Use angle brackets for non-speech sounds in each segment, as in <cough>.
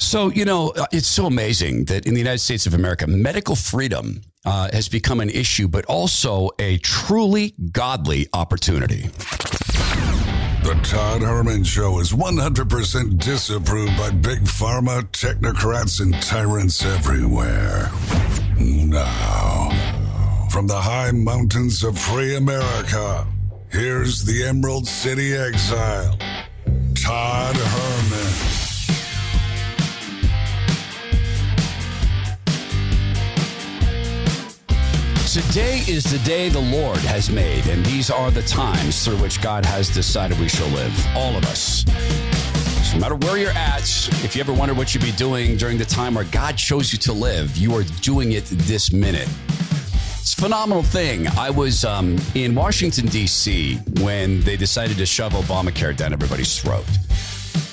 So, you know, uh, it's so amazing that in the United States of America, medical freedom uh, has become an issue, but also a truly godly opportunity. The Todd Herman Show is 100% disapproved by big pharma, technocrats, and tyrants everywhere. Now, from the high mountains of free America, here's the Emerald City Exile, Todd Herman. Today is the day the Lord has made, and these are the times through which God has decided we shall live. All of us. So no matter where you're at, if you ever wonder what you'd be doing during the time where God chose you to live, you are doing it this minute. It's a phenomenal thing. I was um, in Washington, D.C. when they decided to shove Obamacare down everybody's throat.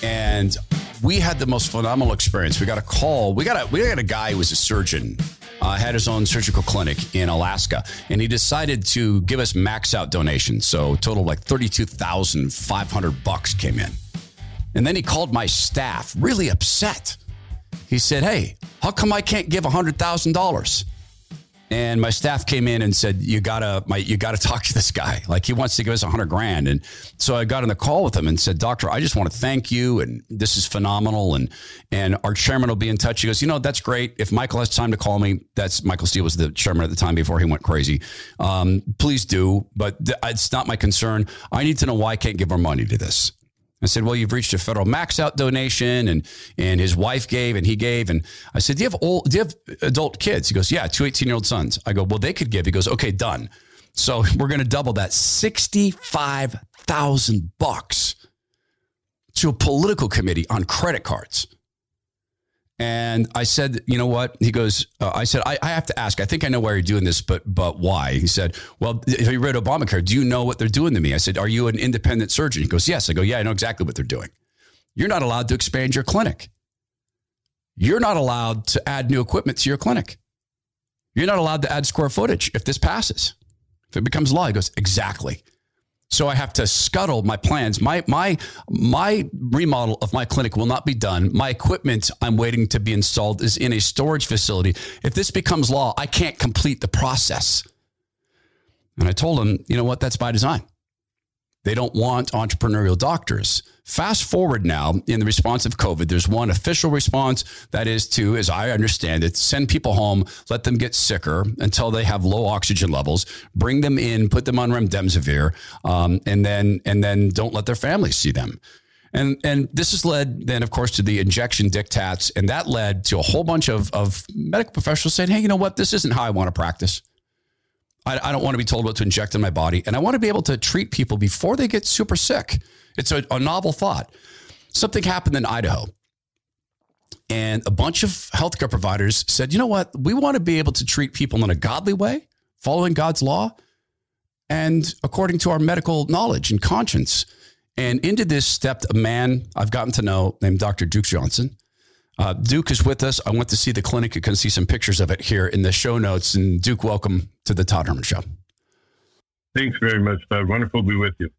And we had the most phenomenal experience. We got a call. We got a we got a guy who was a surgeon uh, had his own surgical clinic in Alaska, and he decided to give us max out donations. So total like thirty two thousand five hundred bucks came in, and then he called my staff, really upset. He said, "Hey, how come I can't give hundred thousand dollars?" And my staff came in and said you gotta my, you gotta talk to this guy. Like he wants to give us a hundred grand. And so i got on the call with him and said doctor i just want to thank you and this is phenomenal. And and our chairman will be in touch. He goes you know that's great. If michael has time to call me that's michael steele was the chairman at the time before he went crazy. Um, please do but th- it's not my concern. I need to know why i can't give our money to this I said, "Well, you've reached a federal max out donation, and and his wife gave, and he gave." And I said, "Do you have old? Do you have adult kids?" He goes, "Yeah, two 18 year old sons." I go, "Well, they could give." He goes, "Okay, done." So <laughs> we're going to double that sixty five thousand bucks to a political committee on credit cards. And I said, you know what? He goes, uh, I said, I, I, have to ask. I think I know why you're doing this, but but why? He said, well, have you read Obamacare? Do you know what they're doing to me? I said, are you an independent surgeon? He goes, yes. I go, yeah, I know exactly what they're doing. You're not allowed to expand your clinic. You're not allowed to add new equipment to your clinic. You're not allowed to add square footage if this passes. If it becomes law, he goes, exactly. So I have to scuttle my plans. My my my remodel of my clinic will not be done. My equipment I'm waiting to be installed is in a storage facility. If this becomes law, I can't complete the process. And I told him, you know what, that's by design. They don't want entrepreneurial doctors. Fast forward now in the response of COVID, there's one official response that is to, as I understand it, send people home, let them get sicker until they have low oxygen levels, bring them in, put them on remdesivir, um, and then and then don't let their families see them. And and this has led then, of course, to the injection diktats, and that led to a whole bunch of of medical professionals saying, "Hey, you know what? This isn't how I want to practice." I, I don't want to be told what to inject in my body. And I want to be able to treat people before they get super sick. It's a, a novel thought. Something happened in Idaho. And a bunch of healthcare providers said, you know what? We want to be able to treat people in a godly way, following God's law, and according to our medical knowledge and conscience. And into this stepped a man I've gotten to know named Dr. Duke Johnson. Uh, Duke is with us. I went to see the clinic. You can see some pictures of it here in the show notes. And Duke, welcome to the Todd Herman Show. Thanks very much, Todd. Wonderful to be with you.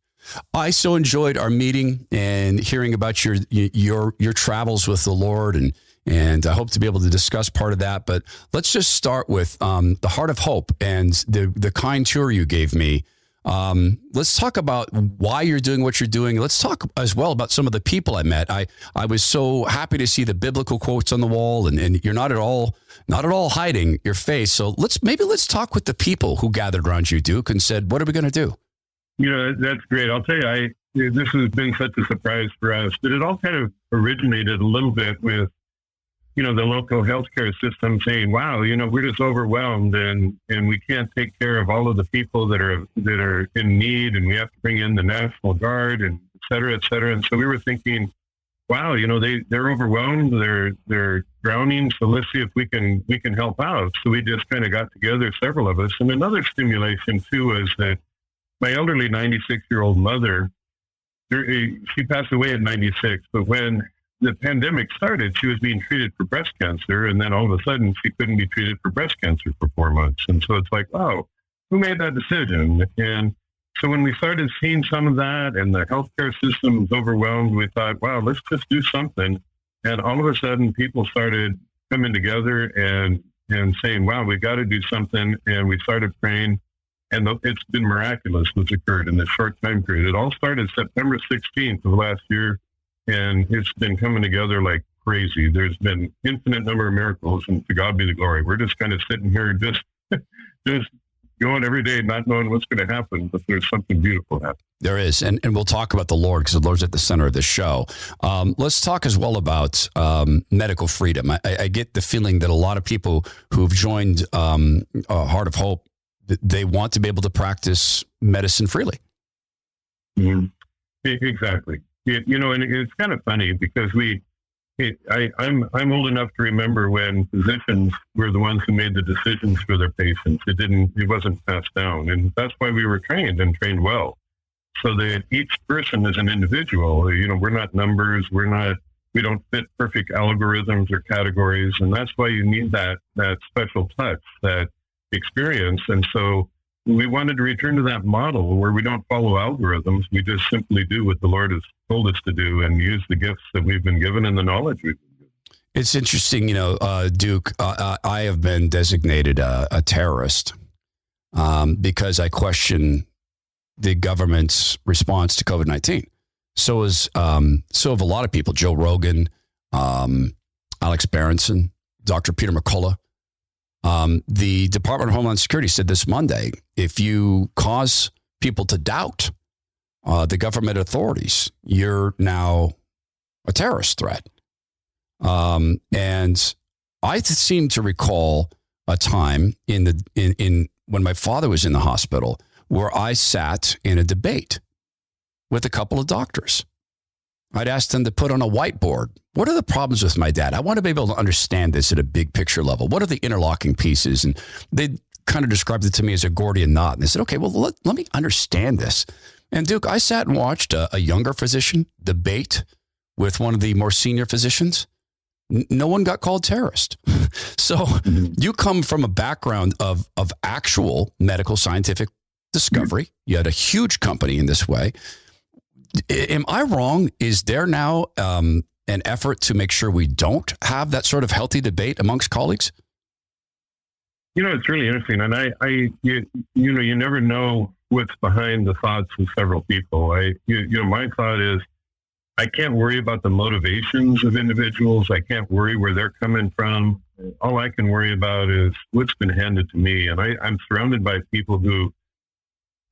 I so enjoyed our meeting and hearing about your your your travels with the Lord, and and I hope to be able to discuss part of that. But let's just start with um, the Heart of Hope and the the kind tour you gave me um, let's talk about why you're doing what you're doing. Let's talk as well about some of the people I met. I, I was so happy to see the biblical quotes on the wall, and, and you're not at all not at all hiding your face. So let's maybe let's talk with the people who gathered around you, Duke, and said, "What are we going to do?" You know, that's great. I'll tell you, I this has been such a surprise for us, but it all kind of originated a little bit with you know, the local healthcare system saying, "Wow, you know, we're just overwhelmed, and and we can't take care of all of the people that are that are in need, and we have to bring in the National Guard and et cetera, et cetera." And so we were thinking, "Wow, you know, they they're overwhelmed, they're they're drowning. So let's see if we can we can help out." So we just kind of got together, several of us, and another stimulation too was that my elderly 96 year old mother, eh, she passed away at 96, but when the pandemic started, she was being treated for breast cancer, and then all of a sudden she couldn't be treated for breast cancer for four months. And so it's like, oh, who made that decision? And so when we started seeing some of that and the healthcare system was overwhelmed, we thought, wow, let's just do something. And all of a sudden, people started coming together and and saying, "Wow, we got to do something." And we started praying, and it's been miraculous what's occurred in this short time period. It all started September 16th of last year, and it's been coming together like crazy. There's been infinite number of miracles, and to God be the glory. We're just kind of sitting here, just <laughs> just going every day, not knowing what's going to happen, but there's something beautiful happening. There is, and, and we'll talk about the Lord because the Lord's at the center of the show. Um, let's talk as well about um, medical freedom. I, I, get the feeling that a lot of people who've joined um, uh, Heart of Hope, they want to be able to practice medicine freely. Exactly. You know, and it's kind of funny because we I, I'm I'm old enough to remember when physicians were the ones who made the decisions for their patients. It didn't it wasn't passed down, and that's why we were trained and trained well, so that each person is an individual. You know, we're not numbers. We're not. We don't fit perfect algorithms or categories, and that's why you need that that special touch, that experience. And so we wanted to return to that model where we don't follow algorithms. We just simply do what the Lord has told us to do and use the gifts that we've been given and the knowledge we've been given. It's interesting, you know, uh, Duke. Uh, uh I have been designated a, a terrorist um, because I question the government's response to COVID nineteen. So is um, so have a lot of people. Joe Rogan, um, Alex Berenson, Dr. Peter McCullough. Um, the Department of Homeland Security said this Monday if you cause people to doubt uh, the government authorities, you're now a terrorist threat. Um, and I seem to recall a time in the in, in when my father was in the hospital where I sat in a debate with a couple of doctors. I'd ask them to put on a whiteboard what are the problems with my dad? I want to be able to understand this at a big picture level. What are the interlocking pieces? And they kind of described it to me as a Gordian knot. And they said, okay, well, let, let me understand this. And Duke, I sat and watched a, a younger physician debate with one of the more senior physicians. N- no one got called terrorist. <laughs> so mm-hmm. you come from a background of, of actual medical scientific discovery. Mm-hmm. You had a huge company in this way. Am I wrong? Is there now um, an effort to make sure we don't have that sort of healthy debate amongst colleagues? You know, it's really interesting, and I, I, you, you know, you never know what's behind the thoughts of several people. I, you, you know, my thought is, I can't worry about the motivations of individuals. I can't worry where they're coming from. All I can worry about is what's been handed to me, and I, I'm surrounded by people who,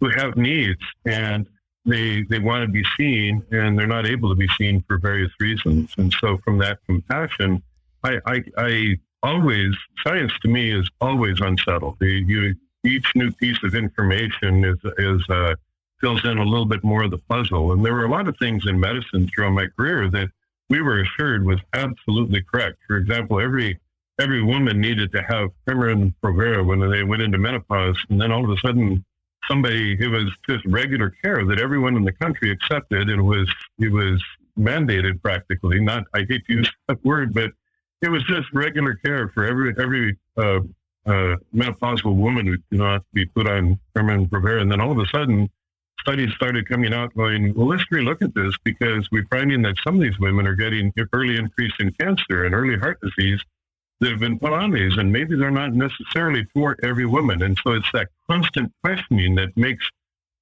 who have needs, and they they want to be seen and they're not able to be seen for various reasons. And so, from that compassion, I, I, I always science to me is always unsettled. The, you, each new piece of information is is uh, fills in a little bit more of the puzzle. And there were a lot of things in medicine throughout my career that we were assured was absolutely correct. For example, every every woman needed to have Premarin Provera when they went into menopause, and then all of a sudden somebody it was just regular care that everyone in the country accepted it was it was mandated practically not i hate to use that word but it was just regular care for every every uh, uh, menopausal woman who you know have to be put on Premarin Provera. And then all of a sudden, studies started coming out going, well, let's relook at this because we're finding that some of these women are getting early increase in cancer and early heart disease that have been put on these, and maybe they're not necessarily for every woman. And so it's that constant questioning that makes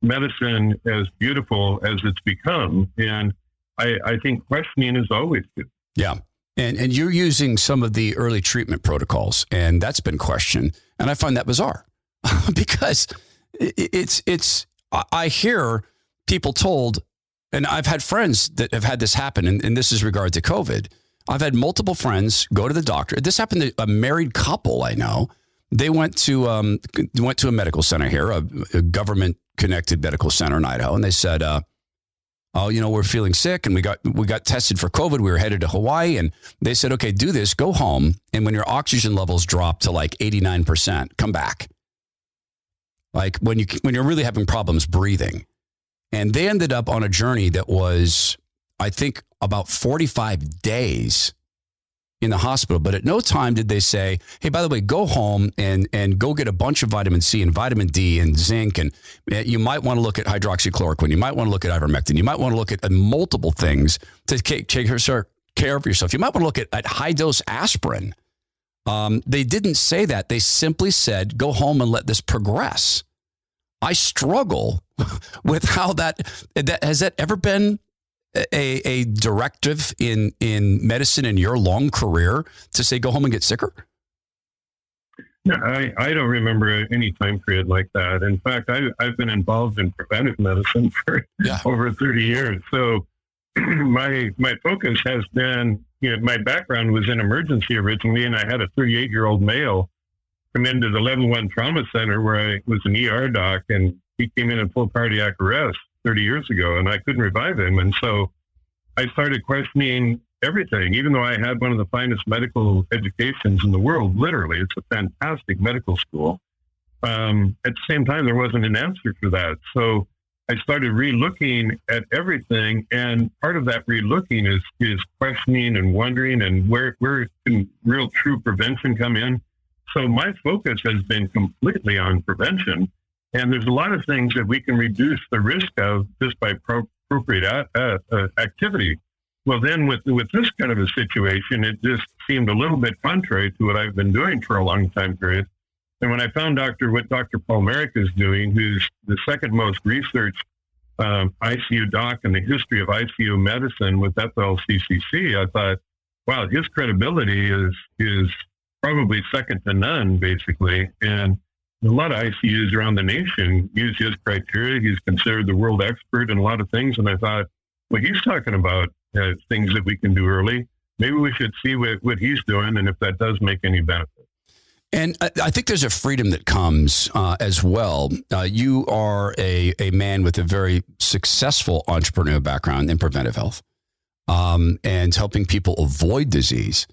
medicine as beautiful as it's become. And I, I think questioning is always good. Yeah. And, and you're using some of the early treatment protocols, and that's been questioned. And I find that bizarre <laughs> because it's, it's, I hear people told, and I've had friends that have had this happen, and, and this is regard to COVID I've had multiple friends go to the doctor. This happened to a married couple I know. They went to um, went to a medical center here, a, a government connected medical center in Idaho, and they said, uh, "Oh, you know, we're feeling sick, and we got we got tested for COVID. We were headed to Hawaii, and they said, okay, do this, go home, and when your oxygen levels drop to like eighty nine percent, come back. Like when you when you're really having problems breathing." And they ended up on a journey that was I think, about 45 days in the hospital. But at no time did they say, hey, by the way, go home and, and go get a bunch of vitamin C and vitamin D and zinc. And eh, you might want to look at hydroxychloroquine. You might want to look at ivermectin. You might want to look at multiple things to take, take, care of yourself. You might want to look at, at high dose aspirin. Um, they didn't say that. They simply said, go home and let this progress. I struggle <laughs> with how that, that has that ever been a, a directive in, in medicine in your long career to say, go home and get sicker? Yeah, I, I don't remember any time period like that. In fact, I, I've been involved in preventive medicine <laughs> for yeah. over 30 years. So <clears throat> my my focus has been, you know, my background was in emergency originally, and I had a 38 year old male come into the level one trauma center where I was an ER doc, and he came in in full cardiac arrest 30 years ago, and I couldn't revive him. And so I started questioning everything, even though I had one of the finest medical educations in the world, literally. It's a fantastic medical school. Um, at the same time, there wasn't an answer for that. So I started relooking at everything, and part of that relooking is is questioning and wondering, and where where can real true prevention come in? So my focus has been completely on prevention, and there's a lot of things that we can reduce the risk of just by pro- appropriate uh, uh, activity. Well, then with with this kind of a situation, it just seemed a little bit contrary to what I've been doing for a long time period. And when I found Dr. what Dr. Paul Marik is doing, who's the second most researched um, ICU doc in the history of ICU medicine with FLCCC, I thought, wow, his credibility is is probably second to none, basically. And a lot of ICUs around the nation use his criteria. He's considered the world expert in a lot of things. And I thought, well, he's talking about uh, things that we can do early. Maybe we should see what, what he's doing and if that does make any benefit. And I think there's a freedom that comes uh, as well. Uh, you are a, a man with a very successful entrepreneurial background in preventive health um, and helping people avoid disease.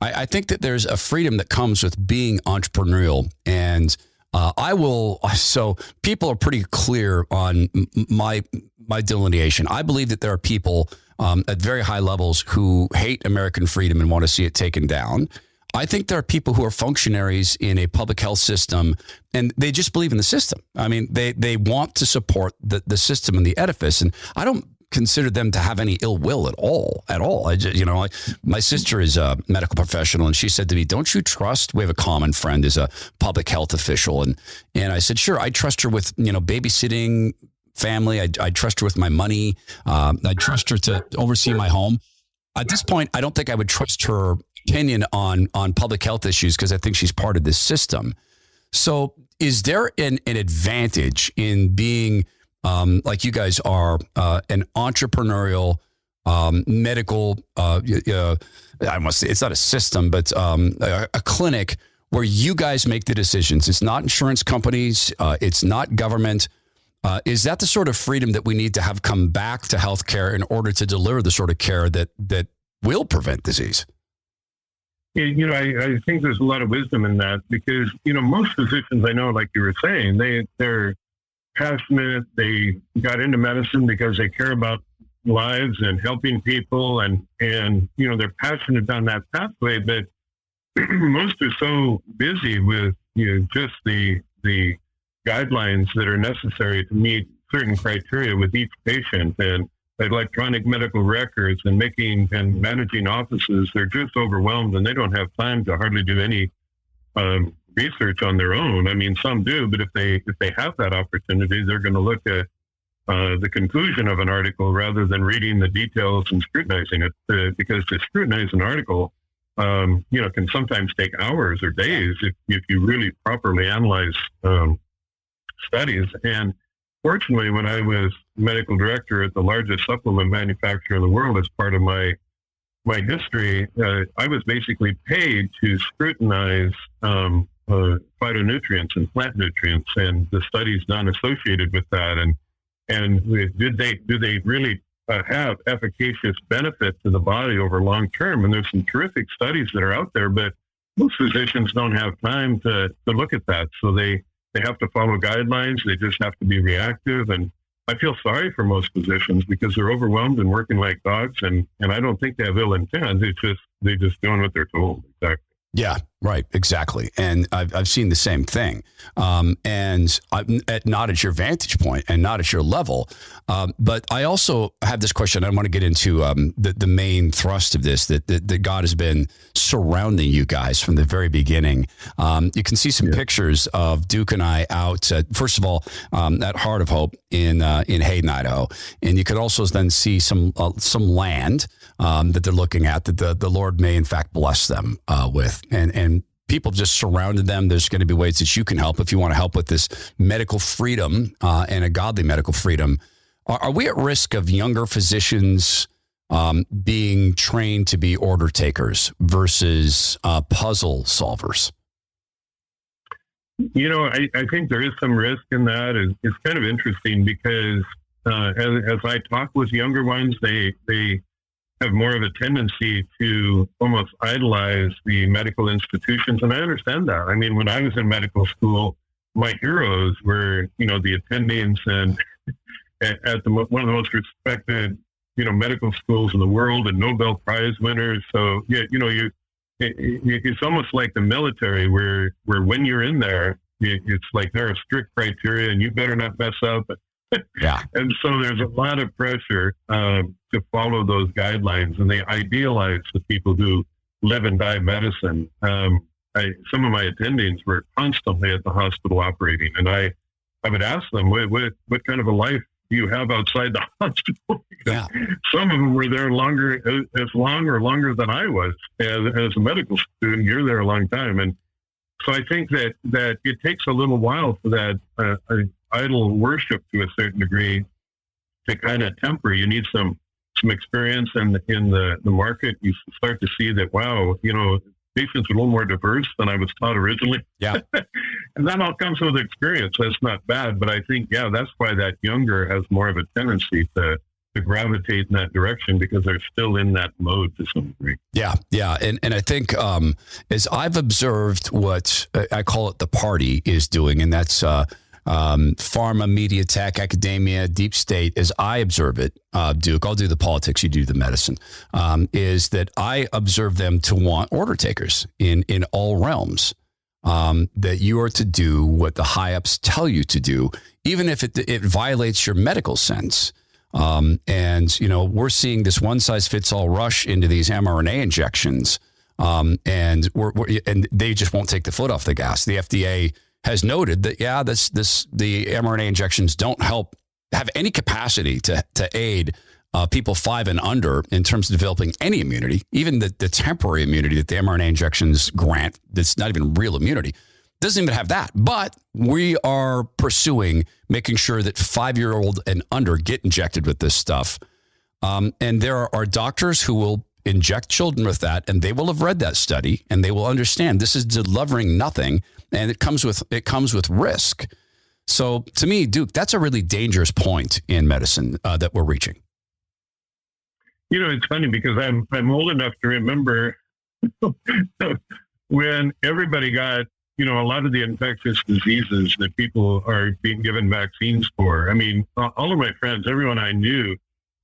I, I, think that there's a freedom that comes with being entrepreneurial. And uh, I will, so people are pretty clear on my, my delineation. I believe that there are people um, at very high levels who hate American freedom and want to see it taken down. I think there are people who are functionaries in a public health system and they just believe in the system. I mean, they, they want to support the, the system and the edifice. And I don't consider them to have any ill will at all, at all. I just, you know, I, my sister is a medical professional and she said to me, don't you trust, we have a common friend is a public health official. And, and I said, sure, I trust her with, you know, babysitting family. I, I trust her with my money. Um, I trust her to oversee my home. At this point, I don't think I would trust her opinion on on public health issues because I think she's part of this system. So, is there an, an advantage in being um, like you guys are uh, an entrepreneurial um, medical? Uh, uh, I must say it's not a system, but um, a, a, clinic where you guys make the decisions. It's not insurance companies. Uh, it's not government. Uh, is that the sort of freedom that we need to have come back to healthcare in order to deliver the sort of care that that will prevent disease? you know, I, I, think there's a lot of wisdom in that because, you know, most physicians I know, like you were saying, they, they're passionate. They got into medicine because they care about lives and helping people and, and, you know, they're passionate down that pathway, but <clears throat> most are so busy with, you know, just the, the guidelines that are necessary to meet certain criteria with each patient. And, electronic medical records and making and managing offices, they're just overwhelmed and they don't have time to hardly do any um, research on their own. I mean, some do, but if they if they have that opportunity, they're going to look at uh, the conclusion of an article rather than reading the details and scrutinizing it. Uh, because to scrutinize an article, um, you know, can sometimes take hours or days if if you really properly analyze um, studies and fortunately, when I was medical director at the largest supplement manufacturer in the world, as part of my my history, uh, I was basically paid to scrutinize um, uh, phytonutrients and plant nutrients and the studies done associated with that, and and did they do they really uh, have efficacious benefit to the body over long term? And there's some terrific studies that are out there, but most physicians don't have time to to look at that, so they they have to follow guidelines. They just have to be reactive. And I feel sorry for most physicians because they're overwhelmed and working like dogs. And, and I don't think they have ill intent. It's just, they're just doing what they're told. Exactly. Yeah. Right, exactly, and I've, I've seen the same thing, um, and I'm at, not at your vantage point and not at your level, um, but I also have this question. I want to get into um, the the main thrust of this that, that, that God has been surrounding you guys from the very beginning. Um, you can see some yeah. pictures of Duke and I out. First of all, um, at Heart of Hope in uh, in Hayden, Idaho, and you could also then see some uh, some land um, that they're looking at that the the Lord may in fact bless them uh, with, and and people just surrounded them. There's going to be ways that you can help if you want to help with this medical freedom uh, and a godly medical freedom. Are, are, we at risk of younger physicians um, being trained to be order takers versus uh, puzzle solvers? You know, I, I, think there is some risk in that. It's, it's kind of interesting because uh, as, as I talk with younger ones, they they have more of a tendency to almost idolize the medical institutions. And I understand that. I mean, when I was in medical school, my heroes were, you know, the attendings and <laughs> at the, one of the most respected, you know, medical schools in the world and Nobel Prize winners. So, yeah, you know, you, it, it's almost like the military where, where when you're in there, it's like there are strict criteria and you better not mess up yeah. <laughs> And so there's a lot of pressure um, to follow those guidelines, and they idealize the people who live and die medicine. Um, I, some of my attendings were constantly at the hospital operating, and I, I would ask them, what, what, what kind of a life do you have outside the <laughs> hospital? yeah. <laughs> Some of them were there longer, as long or longer than I was as, as a medical student. You're there a long time, and so I think that that it takes a little while for that uh, idol worship to a certain degree to kind of temper. You need some some experience in in the the market. You start to see that wow, you know, patients are a little more diverse than I was taught originally. Yeah, <laughs> and that all comes with experience. That's not bad, but I think yeah, that's why that younger has more of a tendency to to gravitate in that direction because they're still in that mode to some degree. Yeah, yeah, and and I think um, as I've observed what I call it the party is doing, and that's. Uh, um, pharma, media, tech, academia, deep state, as I observe it, uh, Duke, I'll do the politics, you do the medicine, um, is that I observe them to want order takers in, in all realms. Um, that you are to do what the high ups tell you to do, even if it, it violates your medical sense. Um, and, you know, we're seeing this one size fits all rush into these mRNA injections. Um, and we're, we're, and they just won't take the foot off the gas. The FDA has noted that yeah, this this the mRNA injections don't help have any capacity to to aid uh, people five and under in terms of developing any immunity, even the, the temporary immunity that the mRNA injections grant, that's not even real immunity, doesn't even have that. But we are pursuing making sure that five year old and under get injected with this stuff. Um, and there are, are doctors who will inject children with that, and they will have read that study and they will understand this is delivering nothing and it comes with it comes with risk. So to me, Duke, that's a really dangerous point in medicine uh, that we're reaching. You know, it's funny because I'm I'm old enough to remember <laughs> when everybody got you know a lot of the infectious diseases that people are being given vaccines for. I mean, all of my friends, everyone I knew,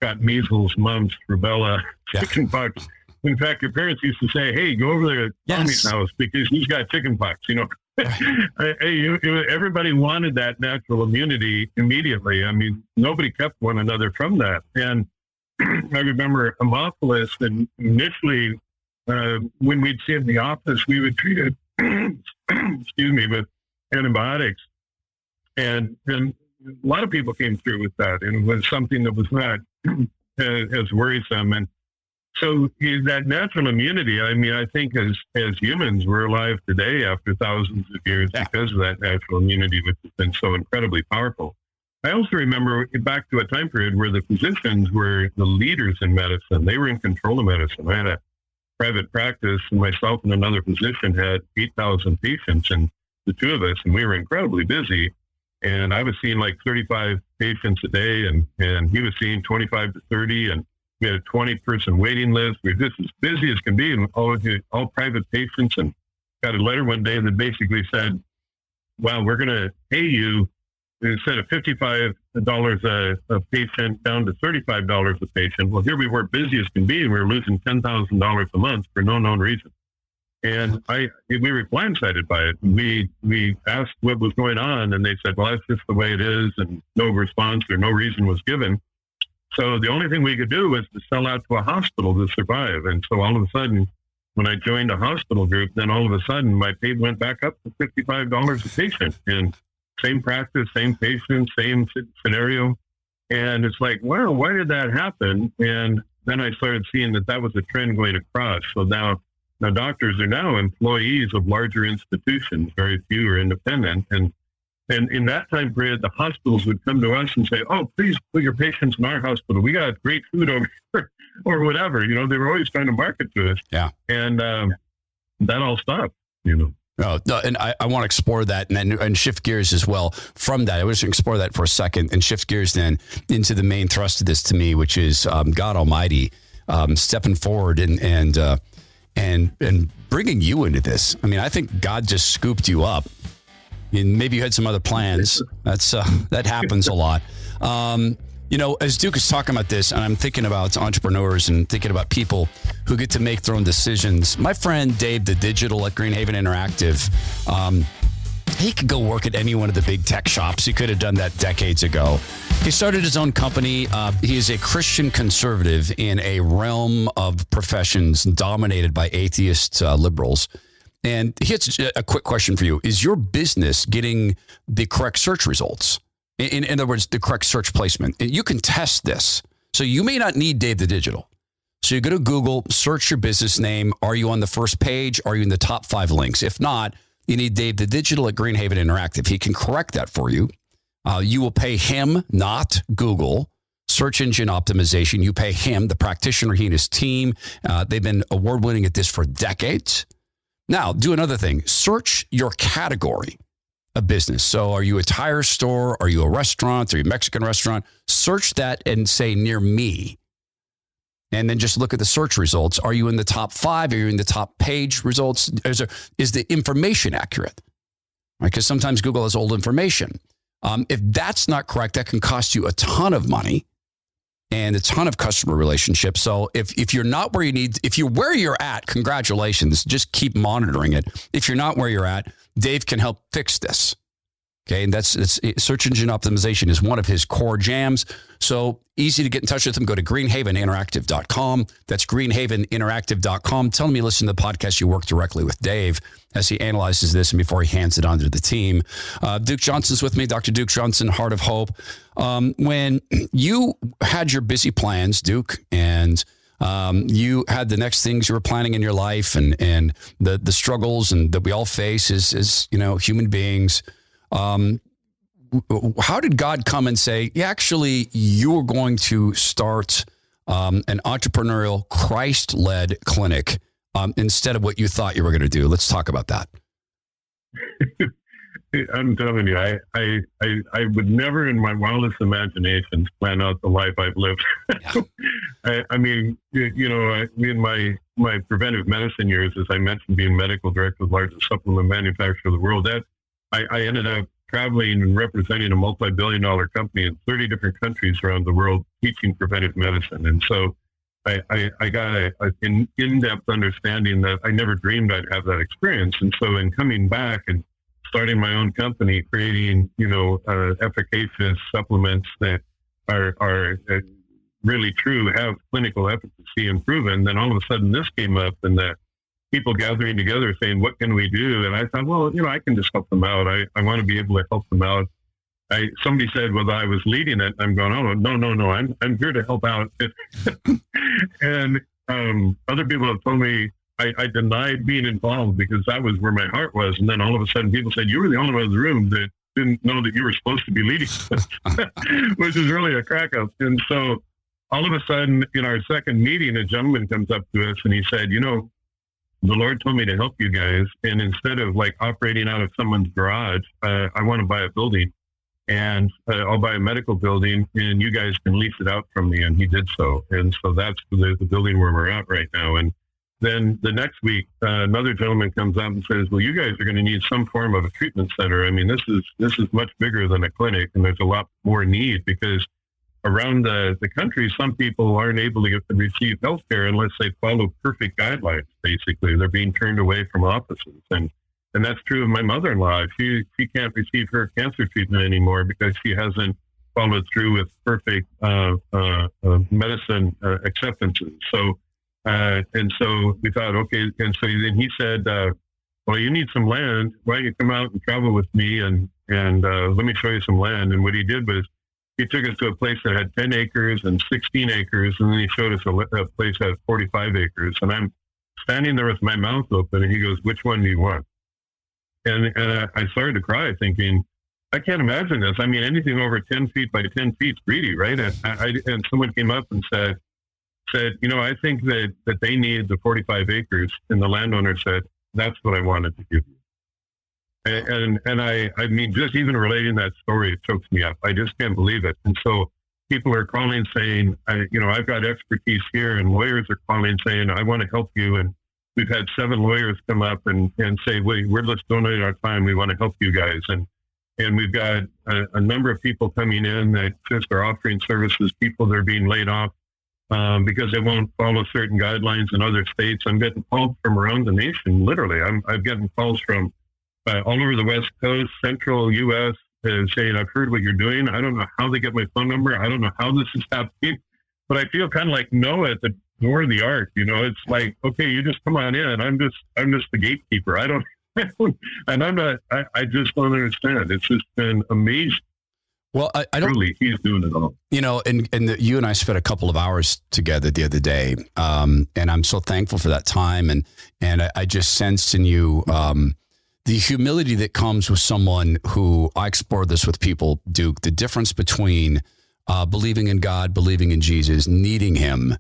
got measles, mumps, rubella, yeah. chickenpox. In fact, your parents used to say, "Hey, go over there to yes. Tommy's house because he's got chickenpox." You know, <laughs> hey, everybody wanted that natural immunity immediately. I mean, nobody kept one another from that. And <clears throat> I remember Haemophilus, and initially, uh, when we'd see it in the office, we would treat it, <clears throat> excuse me, with antibiotics. And, and a lot of people came through with that, and it was something that was not <clears throat> as worrisome. And so that natural immunity, I mean, I think as as humans, we're alive today after thousands of years yeah. because of that natural immunity, which has been so incredibly powerful. I also remember back to a time period where the physicians were the leaders in medicine. They were in control of medicine. I had a private practice, and myself and another physician had 8,000 patients, and the two of us, and we were incredibly busy. And I was seeing like 35 patients a day, and, and he was seeing 25 to 30. And we had a 20 person waiting list. We were just as busy as can be and all, all private patients and got a letter one day that basically said, well, we're going to pay you instead of $55 a, a patient down to $35 a patient. Well, here we were busy as can be and we were losing $10,000 a month for no known reason. And I, we were blindsided by it. We we asked what was going on, and they said, "Well, that's just the way it is," and no response or no reason was given. So the only thing we could do was to sell out to a hospital to survive. And so all of a sudden, when I joined a hospital group, then all of a sudden my pay went back up to fifty-five dollars a patient, and same practice, same patient, same scenario. And it's like, well, why did that happen? And then I started seeing that that was a trend going across. So now now, doctors are now employees of larger institutions. Very few are independent. And, and in that time period, the hospitals would come to us and say, oh, please put your patients in our hospital. We got great food over here <laughs> or whatever. You know, they were always trying to market to us. Yeah. And um, that all stopped, you know. Oh, no, and I, I want to explore that and then and shift gears as well from that. I want to explore that for a second and shift gears then into the main thrust of this to me, which is um, God Almighty um, stepping forward and and uh, and and bringing you into this. I mean, I think God just scooped you up. And maybe you had some other plans. That's uh, <laughs> that happens a lot. Um, you know, as Duke is talking about this, and I'm thinking about entrepreneurs and thinking about people who get to make their own decisions. My friend Dave, the digital at Greenhaven Interactive, um, he could go work at any one of the big tech shops. He could have done that decades ago. He started his own company. Uh, he is a Christian conservative in a realm of professions dominated by atheist uh, liberals. And here's a quick question for you Is your business getting the correct search results? In, in other words, the correct search placement. You can test this. So you may not need Dave the Digital. So you go to Google, search your business name. Are you on the first page? Are you in the top five links? If not, you need Dave the Digital at Greenhaven Interactive. He can correct that for you. Uh, you will pay him, not Google. Search engine optimization. You pay him, the practitioner, he and his team. Uh, they've been award winning at this for decades. Now, do another thing search your category of business. So, are you a tire store? Are you a restaurant? Are you a Mexican restaurant? Search that and say near me. And then just look at the search results. Are you in the top five? Are you in the top page results? Is, there, is the information accurate? Right? Because sometimes Google has old information. Um, if that's not correct, that can cost you a ton of money and a ton of customer relationships. So if if you're not where you need, if you're where you're at, congratulations. Just keep monitoring it. If you're not where you're at, Dave can help fix this. Okay, and that's it's, search engine optimization is one of his core jams. So easy to get in touch with him. Go to greenhaveninteractive.com. That's greenhaveninteractive.com. Tell me, listen to the podcast. You work directly with Dave as he analyzes this and before he hands it on to the team. Uh, Duke Johnson's with me, Dr. Duke Johnson, Heart of Hope. Um, when <clears throat> you had your busy plans, Duke, and um, you had the next things you were planning in your life and and the the struggles and that we all face as as you know human beings. Um, how did God come and say, yeah, actually, you're going to start um, an entrepreneurial, Christ led clinic um, instead of what you thought you were going to do? Let's talk about that. <laughs> I'm telling you, I, I, I, I, would never in my wildest imaginations plan out the life I've lived. Yeah. <laughs> I, I, mean, you, you know, I, in my, my preventive medicine years, as I mentioned, being medical director of the largest supplement manufacturer in the world, that I, I ended up traveling and representing a multi-billion dollar company in 30 different countries around the world teaching preventive medicine. And so I, I, I got an in-depth understanding that I never dreamed I'd have that experience. And so in coming back and starting my own company, creating, you know, uh, efficacious supplements that are, are uh, really true, have clinical efficacy and proven, then all of a sudden this came up and that people gathering together saying, what can we do? And I thought, well, you know, I can just help them out. I, I want to be able to help them out. I, somebody said whether I was leading it. I'm going, oh, no, no, no, I'm, I'm here to help out. <laughs> and um, other people have told me I, I, denied being involved because that was where my heart was. And then all of a sudden people said, you were the only one in the room that didn't know that you were supposed to be leading, <laughs> <laughs> which is really a crack up. And so all of a sudden in our second meeting, a gentleman comes up to us and he said, you know, the Lord told me to help you guys. And instead of like operating out of someone's garage, uh, I want to buy a building and uh, I'll buy a medical building and you guys can lease it out from me. And he did so. And so that's the, the building where we're at right now. And then the next week, uh, another gentleman comes up and says, well, you guys are going to need some form of a treatment center. I mean, this is, this is much bigger than a clinic and there's a lot more need because around the, the country, some people aren't able to get receive health care unless they follow perfect guidelines, basically. They're being turned away from offices. And and that's true of my mother in law. She she can't receive her cancer treatment anymore because she hasn't followed through with perfect uh, uh, uh, medicine uh, acceptances. So uh, and so we thought, okay. And so then he said, uh, well, you need some land. Why don't you come out and travel with me and and let me show you some land. And what he did was he took us to a place that had 10 acres and 16 acres, and then he showed us a, a place that had 45 acres. And I'm standing there with my mouth open, and he goes, "Which one do you want?" And and I started to cry, thinking, I can't imagine this. I mean, anything over 10 feet by 10 feet is greedy, right? And, I, and someone came up and said, said, you know, I think that, that they need the 45 acres. And the landowner said, that's what I wanted to give you. And, and, I, I mean, just even relating that story, it chokes me up. I just can't believe it. And so people are calling saying, I, you know, I've got expertise here and lawyers are calling saying, I want to help you. And we've had seven lawyers come up and, and say, wait, we're just donating our time. We want to help you guys. And, and we've got a, a number of people coming in that just are offering services, people that are being laid off um, because they won't follow certain guidelines in other states. I'm getting calls from around the nation, literally. I'm, I'm getting calls from uh, all over the West Coast, Central U.S., uh, saying, I've heard what you're doing. I don't know how they get my phone number. I don't know how this is happening. But I feel kind of like Noah at the door of the ark. You know, it's like, okay, you just come on in. I'm just, I'm just the gatekeeper. I don't, <laughs> and I'm not, I, I just don't understand. It's just been amazing. Well, I, I don't. Truly, he's doing it all. You know, and and the, you and I spent a couple of hours together the other day, um, and I'm so thankful for that time. And and I, I just sensed in you um, the humility that comes with someone who I explore this with people, Duke, the difference between uh, believing in God, believing in Jesus, needing Him.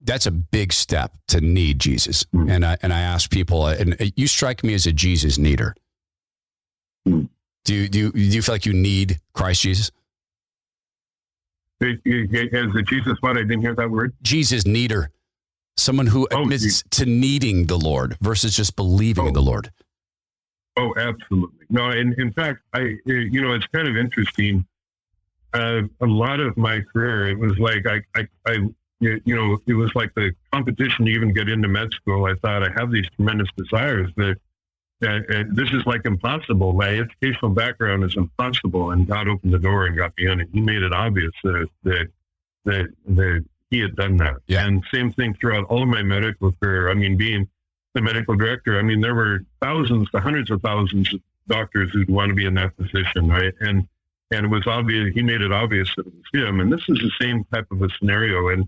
That's a big step to need Jesus. Mm. And I and I ask people, and you strike me as a Jesus needer. Mm. Do you do you, do you feel like you need Christ Jesus? As the Jesus what? I didn't hear that word. Jesus needer. Someone who oh, admits to needing the Lord versus just believing oh. in the Lord. Oh, absolutely. No, and in fact, I, you know, it's kind of interesting. Uh, a lot of my career, it was like I, I, I, you know, it was like the competition to even get into med school. I thought I have these tremendous desires that, that this is like impossible. My educational background is impossible, and God opened the door and got me in, and He made it obvious that that that, that He had done that. Yeah. And same thing throughout all of my medical career. I mean, being the medical director, I mean, there were thousands to hundreds of thousands of doctors who'd want to be in that position, right? And and it was obvious he made it obvious that it was him. And this is the same type of a scenario. And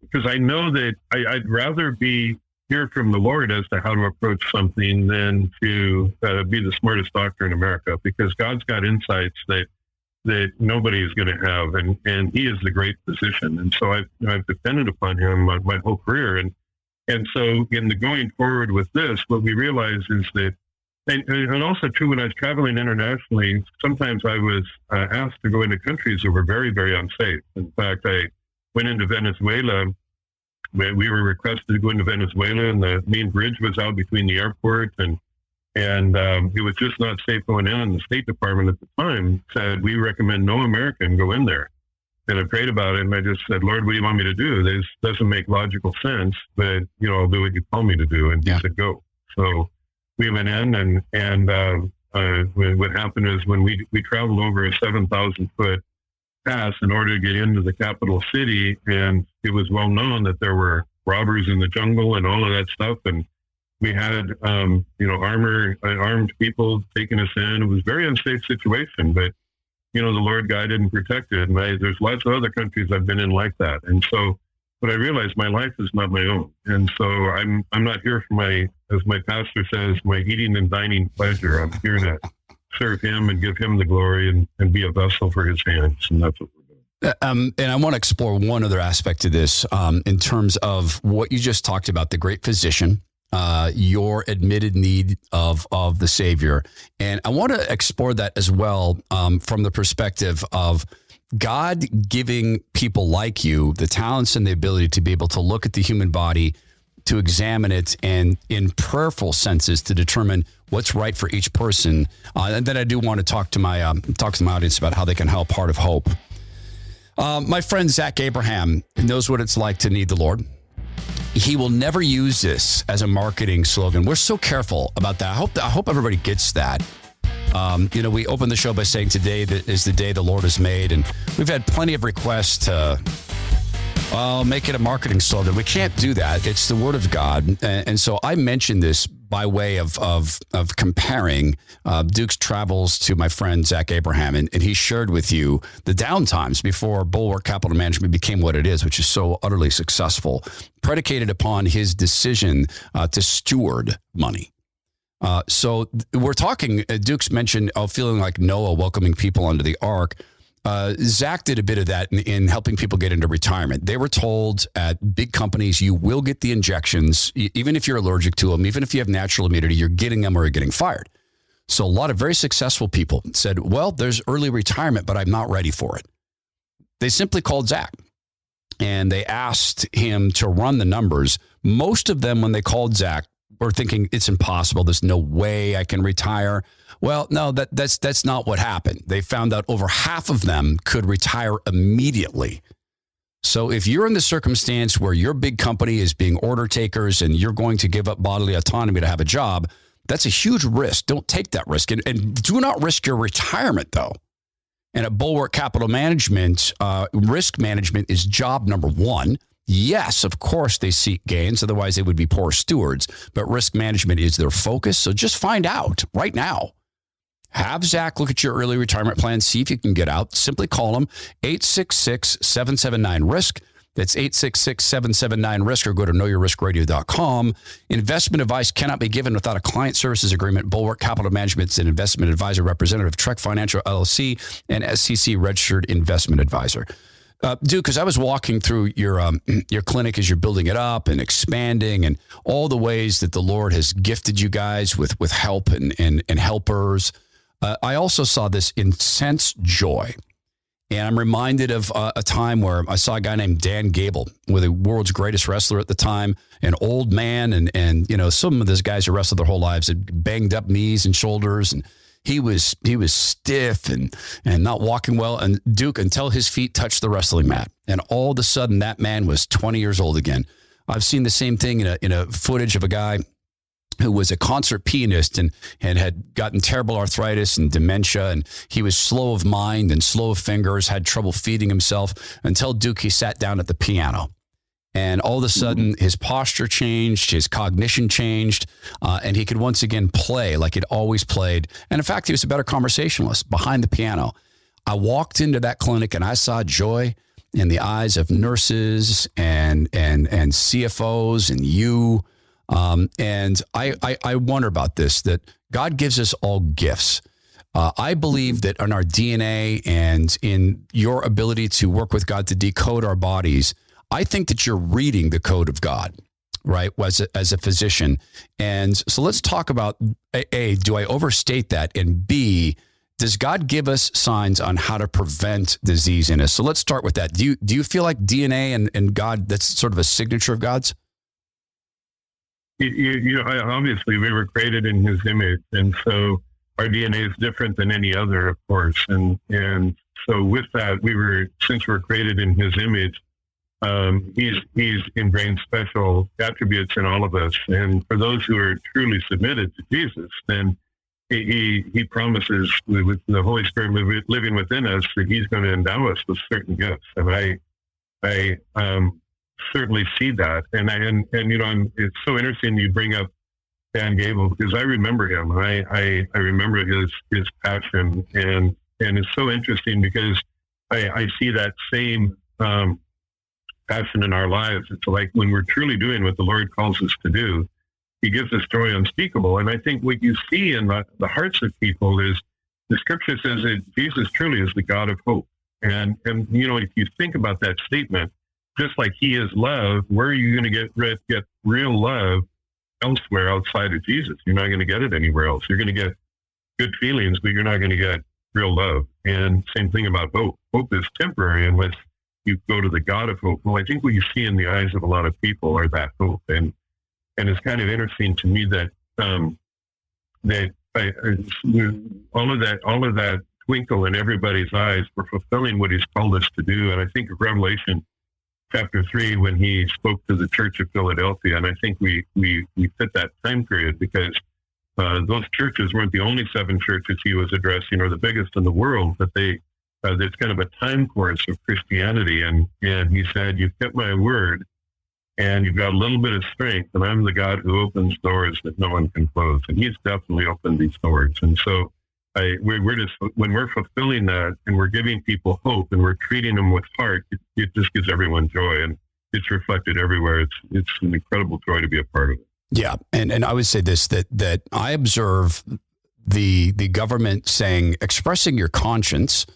because I know that I, I'd rather be hear from the Lord as to how to approach something than to uh, be the smartest doctor in America, because God's got insights that that nobody is going to have, and and He is the great physician. And so I've I've depended upon Him my, my whole career, and and so, in the going forward with this, what we realize is that, and, and also true when I was traveling internationally, sometimes I was uh, asked to go into countries that were very, very unsafe. In fact, I went into Venezuela. We were requested to go into Venezuela, and the main bridge was out between the airport and and um, it was just not safe going in. And the State Department at the time said we recommend no American go in there and I prayed about it, and I just said, Lord, what do you want me to do? This doesn't make logical sense, but you know, I'll do what you call me to do. And yeah. he said, go. So we went in, and and uh, uh, what happened is when we we traveled over a seven thousand foot pass in order to get into the capital city, and it was well known that there were robbers in the jungle and all of that stuff, and we had um, you know armor uh, armed people taking us in. It was a very unsafe situation, but you know, the Lord guided and protected. And I, there's lots of other countries I've been in like that. And so, but I realized my life is not my own. And so I'm, I'm not here for my, as my pastor says, my eating and dining pleasure. I'm here to serve him and give him the glory and, and be a vessel for his hands. And that's what we're doing. Uh, um, and I want to explore one other aspect of this um, in terms of what you just talked about the great physician uh, your admitted need of of the Savior, and I want to explore that as well um, from the perspective of God giving people like you the talents and the ability to be able to look at the human body, to examine it, and in prayerful senses to determine what's right for each person. Uh, and then I do want to talk to my um, talk to my audience about how they can help Heart of Hope. Um, my friend Zach Abraham knows what it's like to need the Lord. He will never use this as a marketing slogan. We're so careful about that. I hope I hope everybody gets that. Um, you know, we opened the show by saying today is the day the Lord has made, and we've had plenty of requests to well, make it a marketing slogan. We can't do that. It's the word of God. And, and so I mentioned this by way of, of, of comparing uh, Duke's travels to my friend Zach Abraham. And, and he shared with you the downtimes before Bulwark Capital Management became what it is, which is so utterly successful, predicated upon his decision uh, to steward money. Uh, so we're talking, uh, Duke's mentioned uh, feeling like Noah welcoming people under the ark. Uh, Zach did a bit of that in, in, helping people get into retirement. They were told at big companies, you will get the injections, even if you're allergic to them, even if you have natural immunity, you're getting them or you're getting fired. So a lot of very successful people said, well, there's early retirement, but I'm not ready for it. They simply called Zach and they asked him to run the numbers. Most of them, when they called Zach, were thinking it's impossible. There's no way I can retire. Well, no, that, that's that's not what happened. They found out over half of them could retire immediately. So if you're in the circumstance where your big company is being order takers and you're going to give up bodily autonomy to have a job, that's a huge risk. Don't take that risk. And, and do not risk your retirement, though. And at Bulwark Capital Management, uh, risk management is job number one. Yes, of course they seek gains. Otherwise, they would be poor stewards. But risk management is their focus. So just find out right now. Have Zach look at your early retirement plan, see if you can get out. Simply call him 866 779 RISK. That's 866 779 RISK or go to knowyourriskradio.com. Investment advice cannot be given without a client services agreement. Bulwark Capital Management is an investment advisor representative, Trek Financial LLC, and SEC registered investment advisor. Uh, because I was walking through your um, <clears throat> your clinic as you're building it up and expanding, and all the ways that the Lord has gifted you guys with with help and and, and helpers. Uh, I also saw this intense joy. And I'm reminded of uh, a time where I saw a guy named Dan Gable, with the world's greatest wrestler at the time, an old man, and and you know some of those guys who wrestled their whole lives had banged up knees and shoulders, and he was he was stiff and and not walking well. And Duke until his feet touched the wrestling mat, and all of a sudden that man was 20 years old again. I've seen the same thing in a in a footage of a guy who was a concert pianist and, and had gotten terrible arthritis and dementia. And he was slow of mind and slow of fingers, had trouble feeding himself until Duke, he sat down at the piano. And all of a sudden, his posture changed, his cognition changed, uh, and he could once again play like he'd always played. And in fact, he was a better conversationalist behind the piano. I walked into that clinic and I saw joy in the eyes of nurses and and and CFOs and you. Um, and I, I I wonder about this that God gives us all gifts. Uh, I believe that in our DNA and in your ability to work with God to decode our bodies I think that you're reading the code of God, right? As a, as a physician. And so let's talk about a, a, do I overstate that? And B, does God give us signs on how to prevent disease in us? So let's start with that. Do you, do you feel like DNA and, and God, that's sort of a signature of God's? You, you know, obviously we were created in his image. And so our DNA is different than any other, of course. And, and so with that, we were, since we're created in his image, um, he's he's ingrained special attributes in all of us. And for those who are truly submitted to Jesus, then he he, he promises with the Holy Spirit living within us that He's going to endow us with certain gifts. And I I um, certainly see that. And I and, and you know I'm, it's so interesting you bring up Dan Gable because I remember him. I I, I remember his his passion and and it's so interesting because I, I see that same um, passion in our lives. It's like when we're truly doing what the Lord calls us to do, He gives us joy unspeakable. And I think what you see in the, the hearts of people is the scripture says that Jesus truly is the God of hope. And, and you know, if you think about that statement, just like He is love, where are you going to get get real love elsewhere outside of Jesus? You're not going to get it anywhere else. You're going to get good feelings, but you're not going to get real love. And same thing about hope. Hope is temporary unless you go to the God of hope. Well, I think what you see in the eyes of a lot of people are that hope, and and it's kind of interesting to me that um, that I, I, all of that all of that twinkle in everybody's eyes. We're fulfilling what He's called us to do. And I think of Revelation chapter three when He spoke to the Church of Philadelphia, and I think we we we fit that time period because. Uh, those churches weren't the only seven churches he was addressing, or the biggest in the world, but they uh, there's kind of a time course of Christianity. And, and he said, You've kept my word and you've got a little bit of strength, and I'm the God who opens doors that no one can close. And he's definitely opened these doors. And so I, we're, we're just, when we're fulfilling that and we're giving people hope and we're treating them with heart, it, it just gives everyone joy. And it's reflected everywhere. It's, it's an incredible joy to be a part of it. Yeah. And, and I would say this that, that I observe the, the government saying, expressing your conscience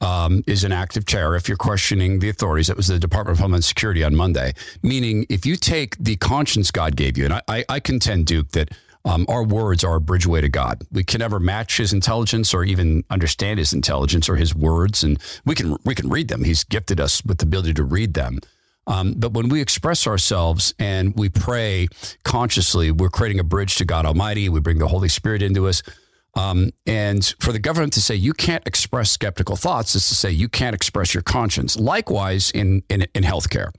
um, is an act of terror if you're questioning the authorities. That was the Department of Homeland Security on Monday. Meaning, if you take the conscience God gave you, and I, I, I contend, Duke, that um, our words are a bridgeway to God. We can never match His intelligence or even understand His intelligence or His words, and we can we can read them. He's gifted us with the ability to read them. Um, but when we express ourselves and we pray consciously, we're creating a bridge to God Almighty. We bring the Holy Spirit into us. Um, and for the government to say you can't express skeptical thoughts is to say you can't express your conscience. Likewise, in, in, in healthcare,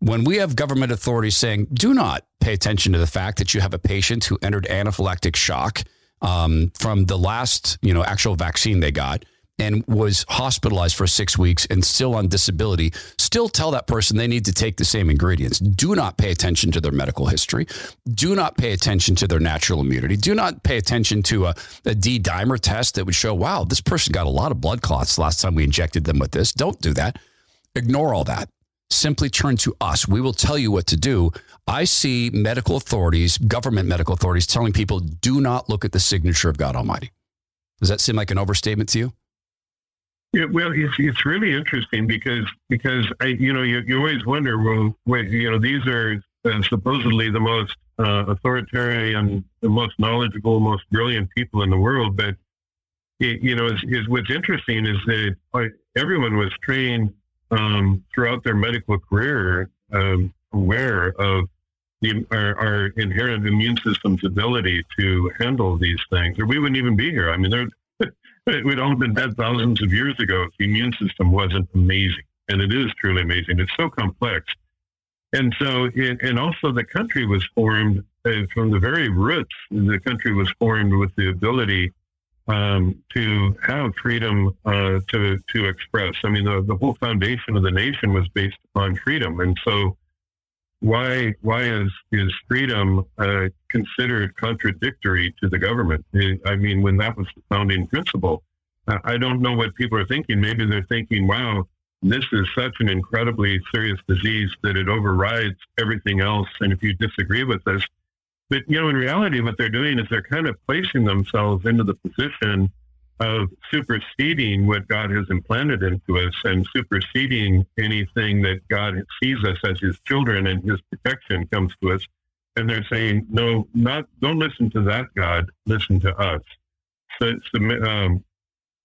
when we have government authorities saying do not pay attention to the fact that you have a patient who entered anaphylactic shock um, from the last you know actual vaccine they got, and was hospitalized for six weeks and still on disability, still tell that person they need to take the same ingredients. Do not pay attention to their medical history. Do not pay attention to their natural immunity. Do not pay attention to a a D dimer test that would show, wow, this person got a lot of blood clots last time we injected them with this. Don't do that. Ignore all that. Simply turn to us. We will tell you what to do. I see medical authorities, government medical authorities, telling people do not look at the signature of God Almighty. Does that seem like an overstatement to you? Yeah, well, it's it's really interesting because because I you know you, you always wonder well wait, you know these are uh, supposedly the most uh, authoritarian, the most knowledgeable, most brilliant people in the world, but it, you know is, is what's interesting is that everyone was trained um, throughout their medical career um, aware of the, our, our inherent immune system's ability to handle these things, or we wouldn't even be here. I mean, there <laughs> it would all been dead thousands of years ago if the immune system wasn't amazing. And it is truly amazing. It's so complex. And so, it, and also the country was formed uh, from the very roots. The country was formed with the ability um, to have freedom uh, to to express. I mean, the, the whole foundation of the nation was based on freedom. And so, why why is is freedom uh, considered contradictory to the government? I mean, when that was the founding principle, I don't know what people are thinking. Maybe they're thinking, "Wow, this is such an incredibly serious disease that it overrides everything else." And if you disagree with this, but you know, in reality, what they're doing is they're kind of placing themselves into the position of superseding what God has implanted into us and superseding anything that God sees us as His children and His protection comes to us. And they're saying, no, not don't listen to that God, listen to us. So, um,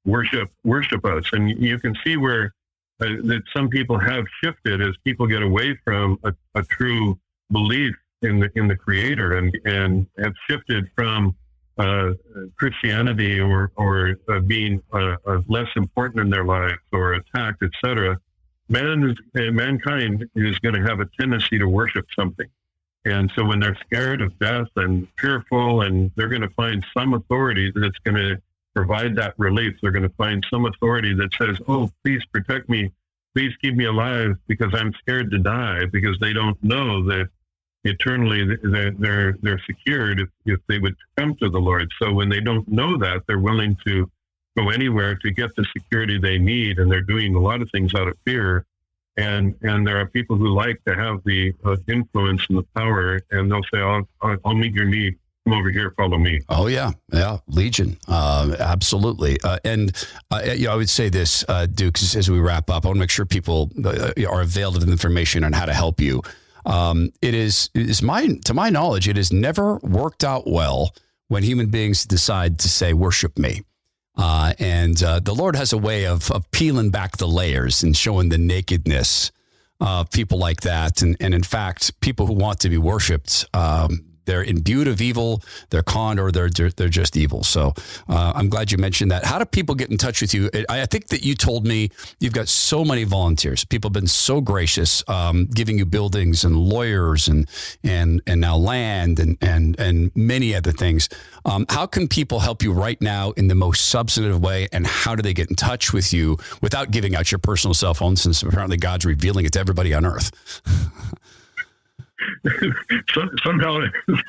worship worship us, and you can see where uh, that some people have shifted as people get away from a, a true belief in the in the Creator and and have shifted from uh, Christianity or or uh, being uh, uh, less important in their lives or attacked, etc. Man mankind is going to have a tendency to worship something, and so when they're scared of death and fearful, and they're going to find some authority that's going to provide that relief. They're going to find some authority that says, "Oh, please protect me, please keep me alive because I'm scared to die," because they don't know that eternally they're they're, they're secured if, if they would come to the Lord. So when they don't know that, they're willing to go anywhere to get the security they need, and they're doing a lot of things out of fear. And and there are people who like to have the uh, influence and the power, and they'll say, "I'll I'll, I'll meet your need." Come over here, follow me. Oh yeah, yeah, Legion, uh, absolutely. Uh, and uh, I would say this, uh, Duke, as we wrap up, I want to make sure people uh, are availed of information on how to help you. Um, it is is my to my knowledge, it has never worked out well when human beings decide to say, "Worship me." Uh, and uh, the Lord has a way of, of peeling back the layers and showing the nakedness of people like that. And, and in fact, people who want to be worshipped, um, they're imbued of evil, they're conned, or they're they're, just evil. So uh, I'm glad you mentioned that. How do people get in touch with you? I, I, think that you told me you've got so many volunteers. People have been so gracious, um, giving you buildings and lawyers and and and now land and and and many other things. Um, how can people help you right now in the most substantive way, and how do they get in touch with you without giving out your personal cell phone? Since apparently God's revealing it to everybody on earth. <laughs> somehow,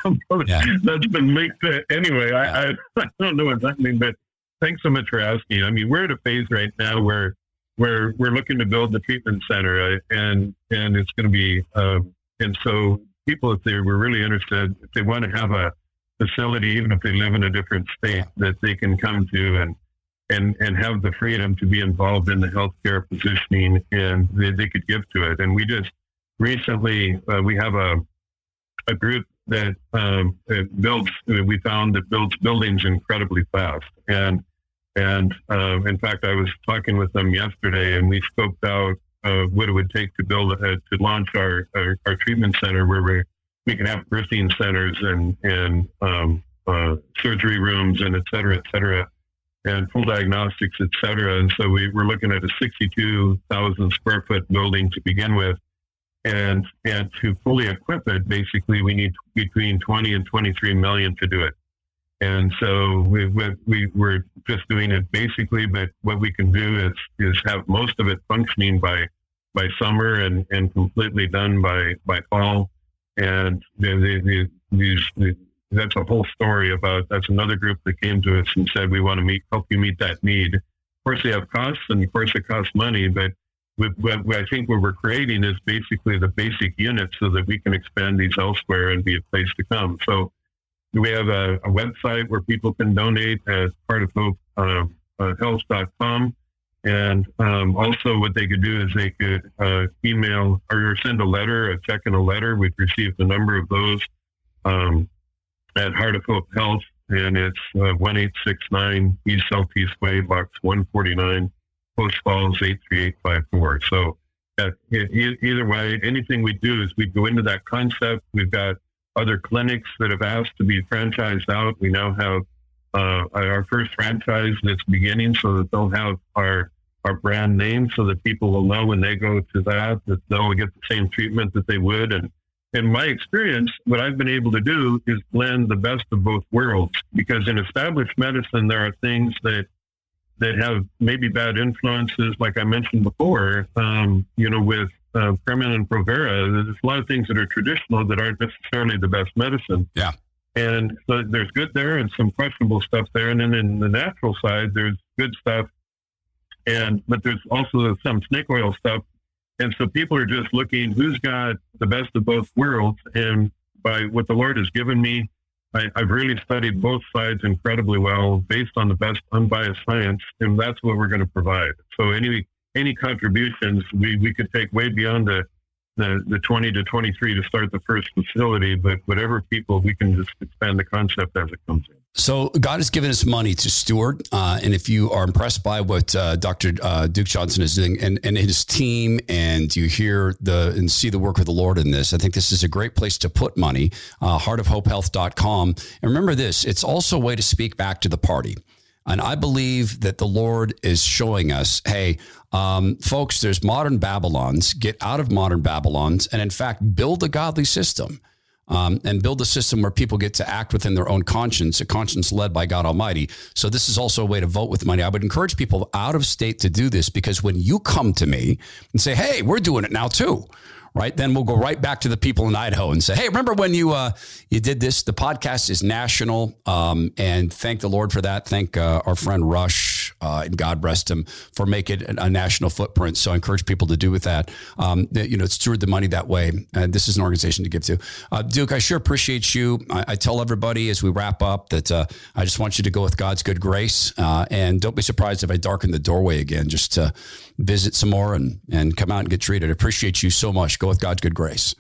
somehow yeah. that's been linked to, anyway. I, I, <laughs> I don't know what's happening, but thanks so much for asking. I mean, we're at a phase right now where where we're looking to build the treatment center, uh, and and it's going to be um, and so people if they were really interested, if they want to have a facility, even if they live in a different state, that they can come to and and and have the freedom to be involved in the healthcare positioning, and they, they could give to it. And we just recently uh, we have a a group that um, builds. We found that builds buildings incredibly fast, and and uh, in fact, I was talking with them yesterday, and we scoped out uh, what it would take to build uh, to launch our, our, our treatment center, where we we can have birthing centers and and um, uh, surgery rooms and et cetera, et cetera, and full diagnostics, et cetera. And so we were looking at a 62,000 square foot building to begin with and and to fully equip it, basically, we need between 20 and 23 million to do it. And so we, we, we're just doing it basically, but what we can do is, is have most of it functioning by, by summer and, and completely done by, by fall. And the, the, the, these, the, that's a whole story about, that's another group that came to us and said, we want to meet, help you meet that need. Of course, they have costs and of course it costs money, but what I think what we're creating is basically the basic unit so that we can expand these elsewhere and be a place to come. So we have a, a website where people can donate as part of Hope, uh, uh, health.com. And um, also, what they could do is they could uh, email or send a letter, a check and a letter. We've received a number of those um, at Heart of Hope Health, and it's uh, 1869 East Southeast Way, Box 149, Post Falls 83854. So uh, either way, anything we do is we go into that concept. We've got other clinics that have asked to be franchised out. We now have uh, our first franchise that's beginning so that they'll have our our brand name so that people will know when they go to that that they'll get the same treatment that they would and in my experience what i've been able to do is blend the best of both worlds because in established medicine there are things that that have maybe bad influences, like I mentioned before, um, you know, with uh, and Provera, there's a lot of things that are traditional that aren't necessarily the best medicine. Yeah. And so there's good there and some questionable stuff there. And then in the natural side, there's good stuff. And, but there's also some snake oil stuff. And so people are just looking who's got the best of both worlds. And by what the Lord has given me, I, have really studied both sides incredibly well based on the best unbiased science, and that's what we're going to provide. So any any contributions we, we could take way beyond the, the, the 20 to 23 to start the first facility, but whatever people, we can just expand the concept as it comes in. So God has given us money to steward, uh, and if you are impressed by what uh, Dr. Uh, Duke Johnson is doing and, and his team, and you hear the and see the work of the Lord in this, I think this is a great place to put money. Uh, heartofhopehealth.com, and remember this: it's also a way to speak back to the party. And I believe that the Lord is showing us, hey, um, folks, there's modern Babylons. Get out of modern Babylons, and in fact, build a godly system um, and build a system where people get to act within their own conscience, a conscience led by God Almighty. So this is also a way to vote with money. I would encourage people out of state to do this because when you come to me and say, "Hey, we're doing it now too," right? Then we'll go right back to the people in Idaho and say, "Hey, remember when you uh, you did this? The podcast is national, um, and thank the Lord for that. Thank uh, our friend Rush uh, and God rest him for making a national footprint. So I encourage people to do with that. Um, you know, steward the money that way. And this is an organization to give to. Uh, Duke, I sure appreciate you. I, I, tell everybody as we wrap up that uh, I just want you to go with God's good grace, uh, and don't be surprised if I darken the doorway again, just to visit some more and and come out and get treated. I appreciate you so much. Go with God's good grace.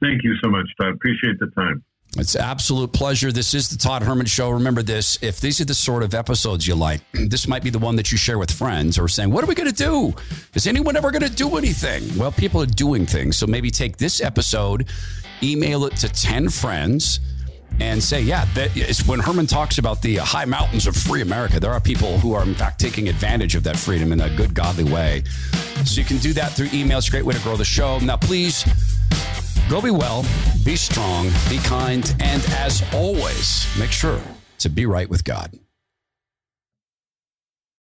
Thank you so much, Todd. Appreciate the time. It's absolute pleasure. This is the Todd Herman Show. Remember this if these are the sort of episodes you like, <clears throat> this might be the one that you share with friends or saying, What are we going to do? Is anyone ever going to do anything? Well, people are doing things. So maybe take this episode, email it to 10 friends and say, yeah, when Herman talks about the high mountains of free America, there are people who are, in fact, taking advantage of that freedom in a good, godly way. So you can do that through email. It's a great way to grow the show. Now, please go be well, be strong, be kind, and as always, make sure to be right with God.